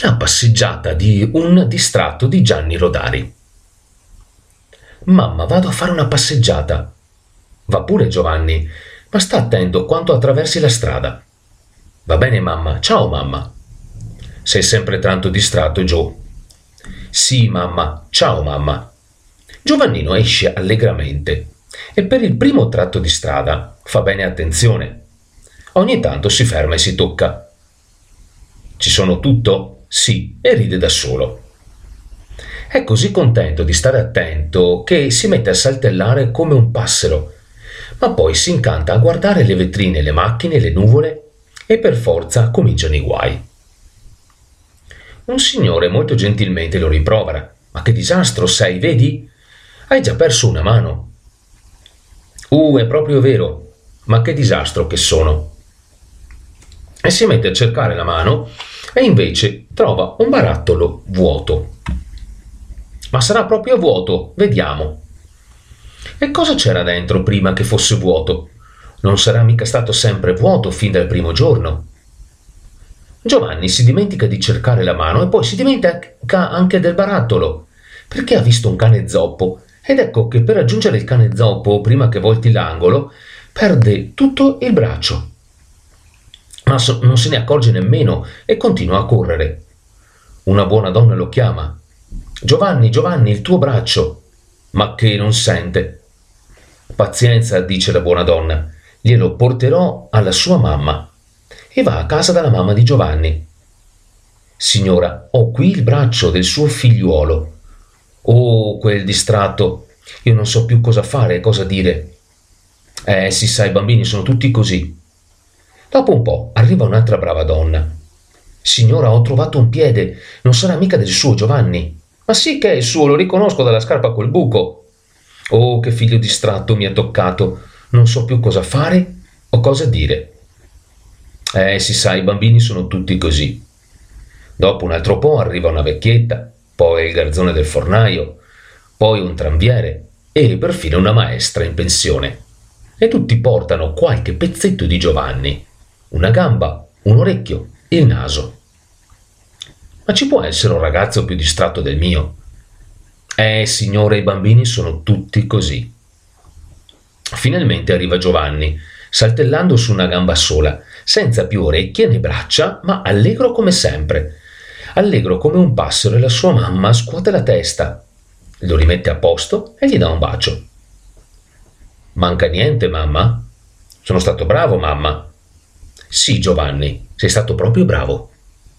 la passeggiata di un distratto di Gianni Rodari. Mamma, vado a fare una passeggiata. Va pure Giovanni, ma sta attento quanto attraversi la strada. Va bene, mamma. Ciao, mamma. Sei sempre tanto distratto, Joe. Sì, mamma. Ciao, mamma. Giovannino esce allegramente e per il primo tratto di strada fa bene attenzione. Ogni tanto si ferma e si tocca. Ci sono tutto? Sì, e ride da solo. È così contento di stare attento che si mette a saltellare come un passero, ma poi si incanta a guardare le vetrine, le macchine, le nuvole e per forza cominciano i guai. Un signore molto gentilmente lo rimprovera. Ma che disastro sei, vedi? Hai già perso una mano. Uh, è proprio vero. Ma che disastro che sono. E si mette a cercare la mano e invece trova un barattolo vuoto. Ma sarà proprio vuoto, vediamo. E cosa c'era dentro prima che fosse vuoto? Non sarà mica stato sempre vuoto fin dal primo giorno. Giovanni si dimentica di cercare la mano e poi si dimentica anche del barattolo, perché ha visto un cane zoppo ed ecco che per raggiungere il cane zoppo prima che volti l'angolo perde tutto il braccio. Ma so- non se ne accorge nemmeno e continua a correre. Una buona donna lo chiama. Giovanni, Giovanni, il tuo braccio. Ma che non sente. Pazienza, dice la buona donna, glielo porterò alla sua mamma e va a casa dalla mamma di Giovanni. Signora, ho qui il braccio del suo figliuolo. Oh, quel distratto. Io non so più cosa fare cosa dire. Eh, si sa, i bambini sono tutti così. Dopo un po' arriva un'altra brava donna. Signora, ho trovato un piede. Non sarà mica del suo Giovanni. Ma sì che è il suo, lo riconosco dalla scarpa col buco. Oh, che figlio distratto mi ha toccato. Non so più cosa fare o cosa dire. Eh, si sa, i bambini sono tutti così. Dopo un altro po' arriva una vecchietta, poi il garzone del fornaio, poi un tranviere e perfino una maestra in pensione. E tutti portano qualche pezzetto di Giovanni, una gamba, un orecchio, il naso. Ma ci può essere un ragazzo più distratto del mio? Eh, signore, i bambini sono tutti così. Finalmente arriva Giovanni, saltellando su una gamba sola, senza più orecchie né braccia, ma allegro come sempre. Allegro come un passero e la sua mamma scuote la testa, lo rimette a posto e gli dà un bacio. Manca niente, mamma? Sono stato bravo, mamma. Sì, Giovanni, sei stato proprio bravo.